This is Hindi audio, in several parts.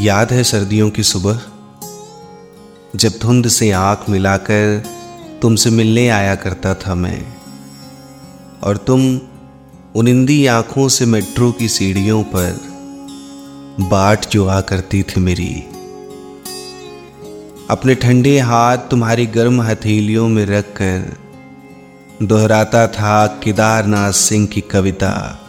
याद है सर्दियों की सुबह? जब धुंध से आँख मिलाकर तुमसे मिलने आया करता था मैं, और तुम उनिंदी आँखों से मेट्रो की सीढ़ियों पर बाट जो आ करती थी मेरी। अपने ठंडे हाथ तुम्हारी गर्म हथेलियों में रखकर दोहराता था केदारनाथ सिंह की कविता।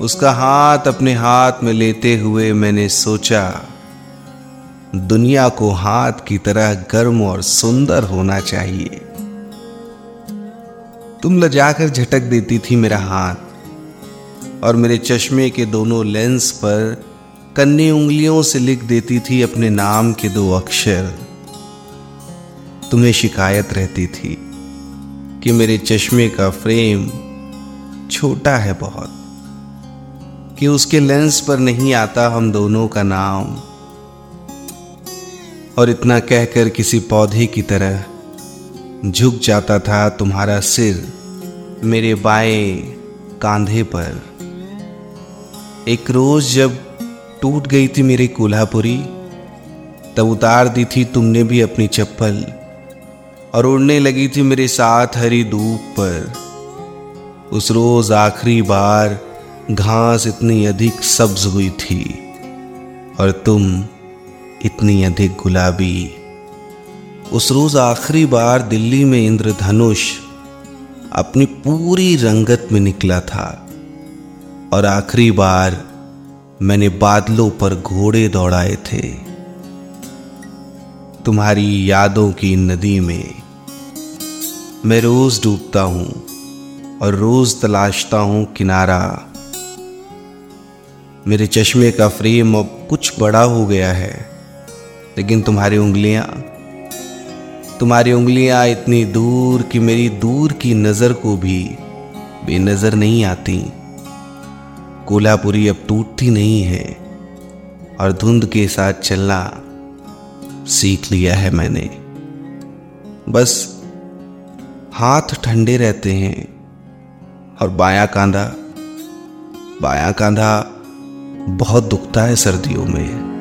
उसका हाथ अपने हाथ में लेते हुए मैंने सोचा, दुनिया को हाथ की तरह गर्म और सुंदर होना चाहिए। तुम लजाकर झटक देती थी मेरा हाथ और मेरे चश्मे के दोनों लेंस पर कन्नी उंगलियों से लिख देती थी अपने नाम के दो अक्षर। तुम्हें शिकायत रहती थी कि मेरे चश्मे का फ्रेम छोटा है बहुत। कि उसके लेंस पर नहीं आता हम दोनों का नाम। और इतना कहकर किसी पौधे की तरह झुक जाता था तुम्हारा सिर मेरे बाएँ कांधे पर। एक रोज जब टूट गई थी मेरी कोल्हापुरी, तब उतार दी थी तुमने भी अपनी चप्पल और उड़ने लगी थी मेरे साथ हरी धूप पर। उस रोज आखिरी बार घास इतनी अधिक सब्ज हुई थी और तुम इतनी अधिक गुलाबी। उस रोज आखिरी बार दिल्ली में इंद्रधनुष अपनी पूरी रंगत में निकला था और आखिरी बार मैंने बादलों पर घोड़े दौड़ाए थे। तुम्हारी यादों की नदी में मैं रोज डूबता हूँ और रोज तलाशता हूँ किनारा मेरे चश्मे का फ्रेम अब कुछ बड़ा हो गया है, लेकिन तुम्हारी उंगलियाँ तुम्हारी उंगलियाँ इतनी दूर कि मेरी दूर की नज़र को भी बेनजर नहीं आती। कोल्हापुरी अब टूटती नहीं है और धुंध के साथ चलना सीख लिया है मैंने। बस हाथ ठंडे रहते हैं और बायां कांधा बायां कांधा बहुत दुखता है सर्दियों में।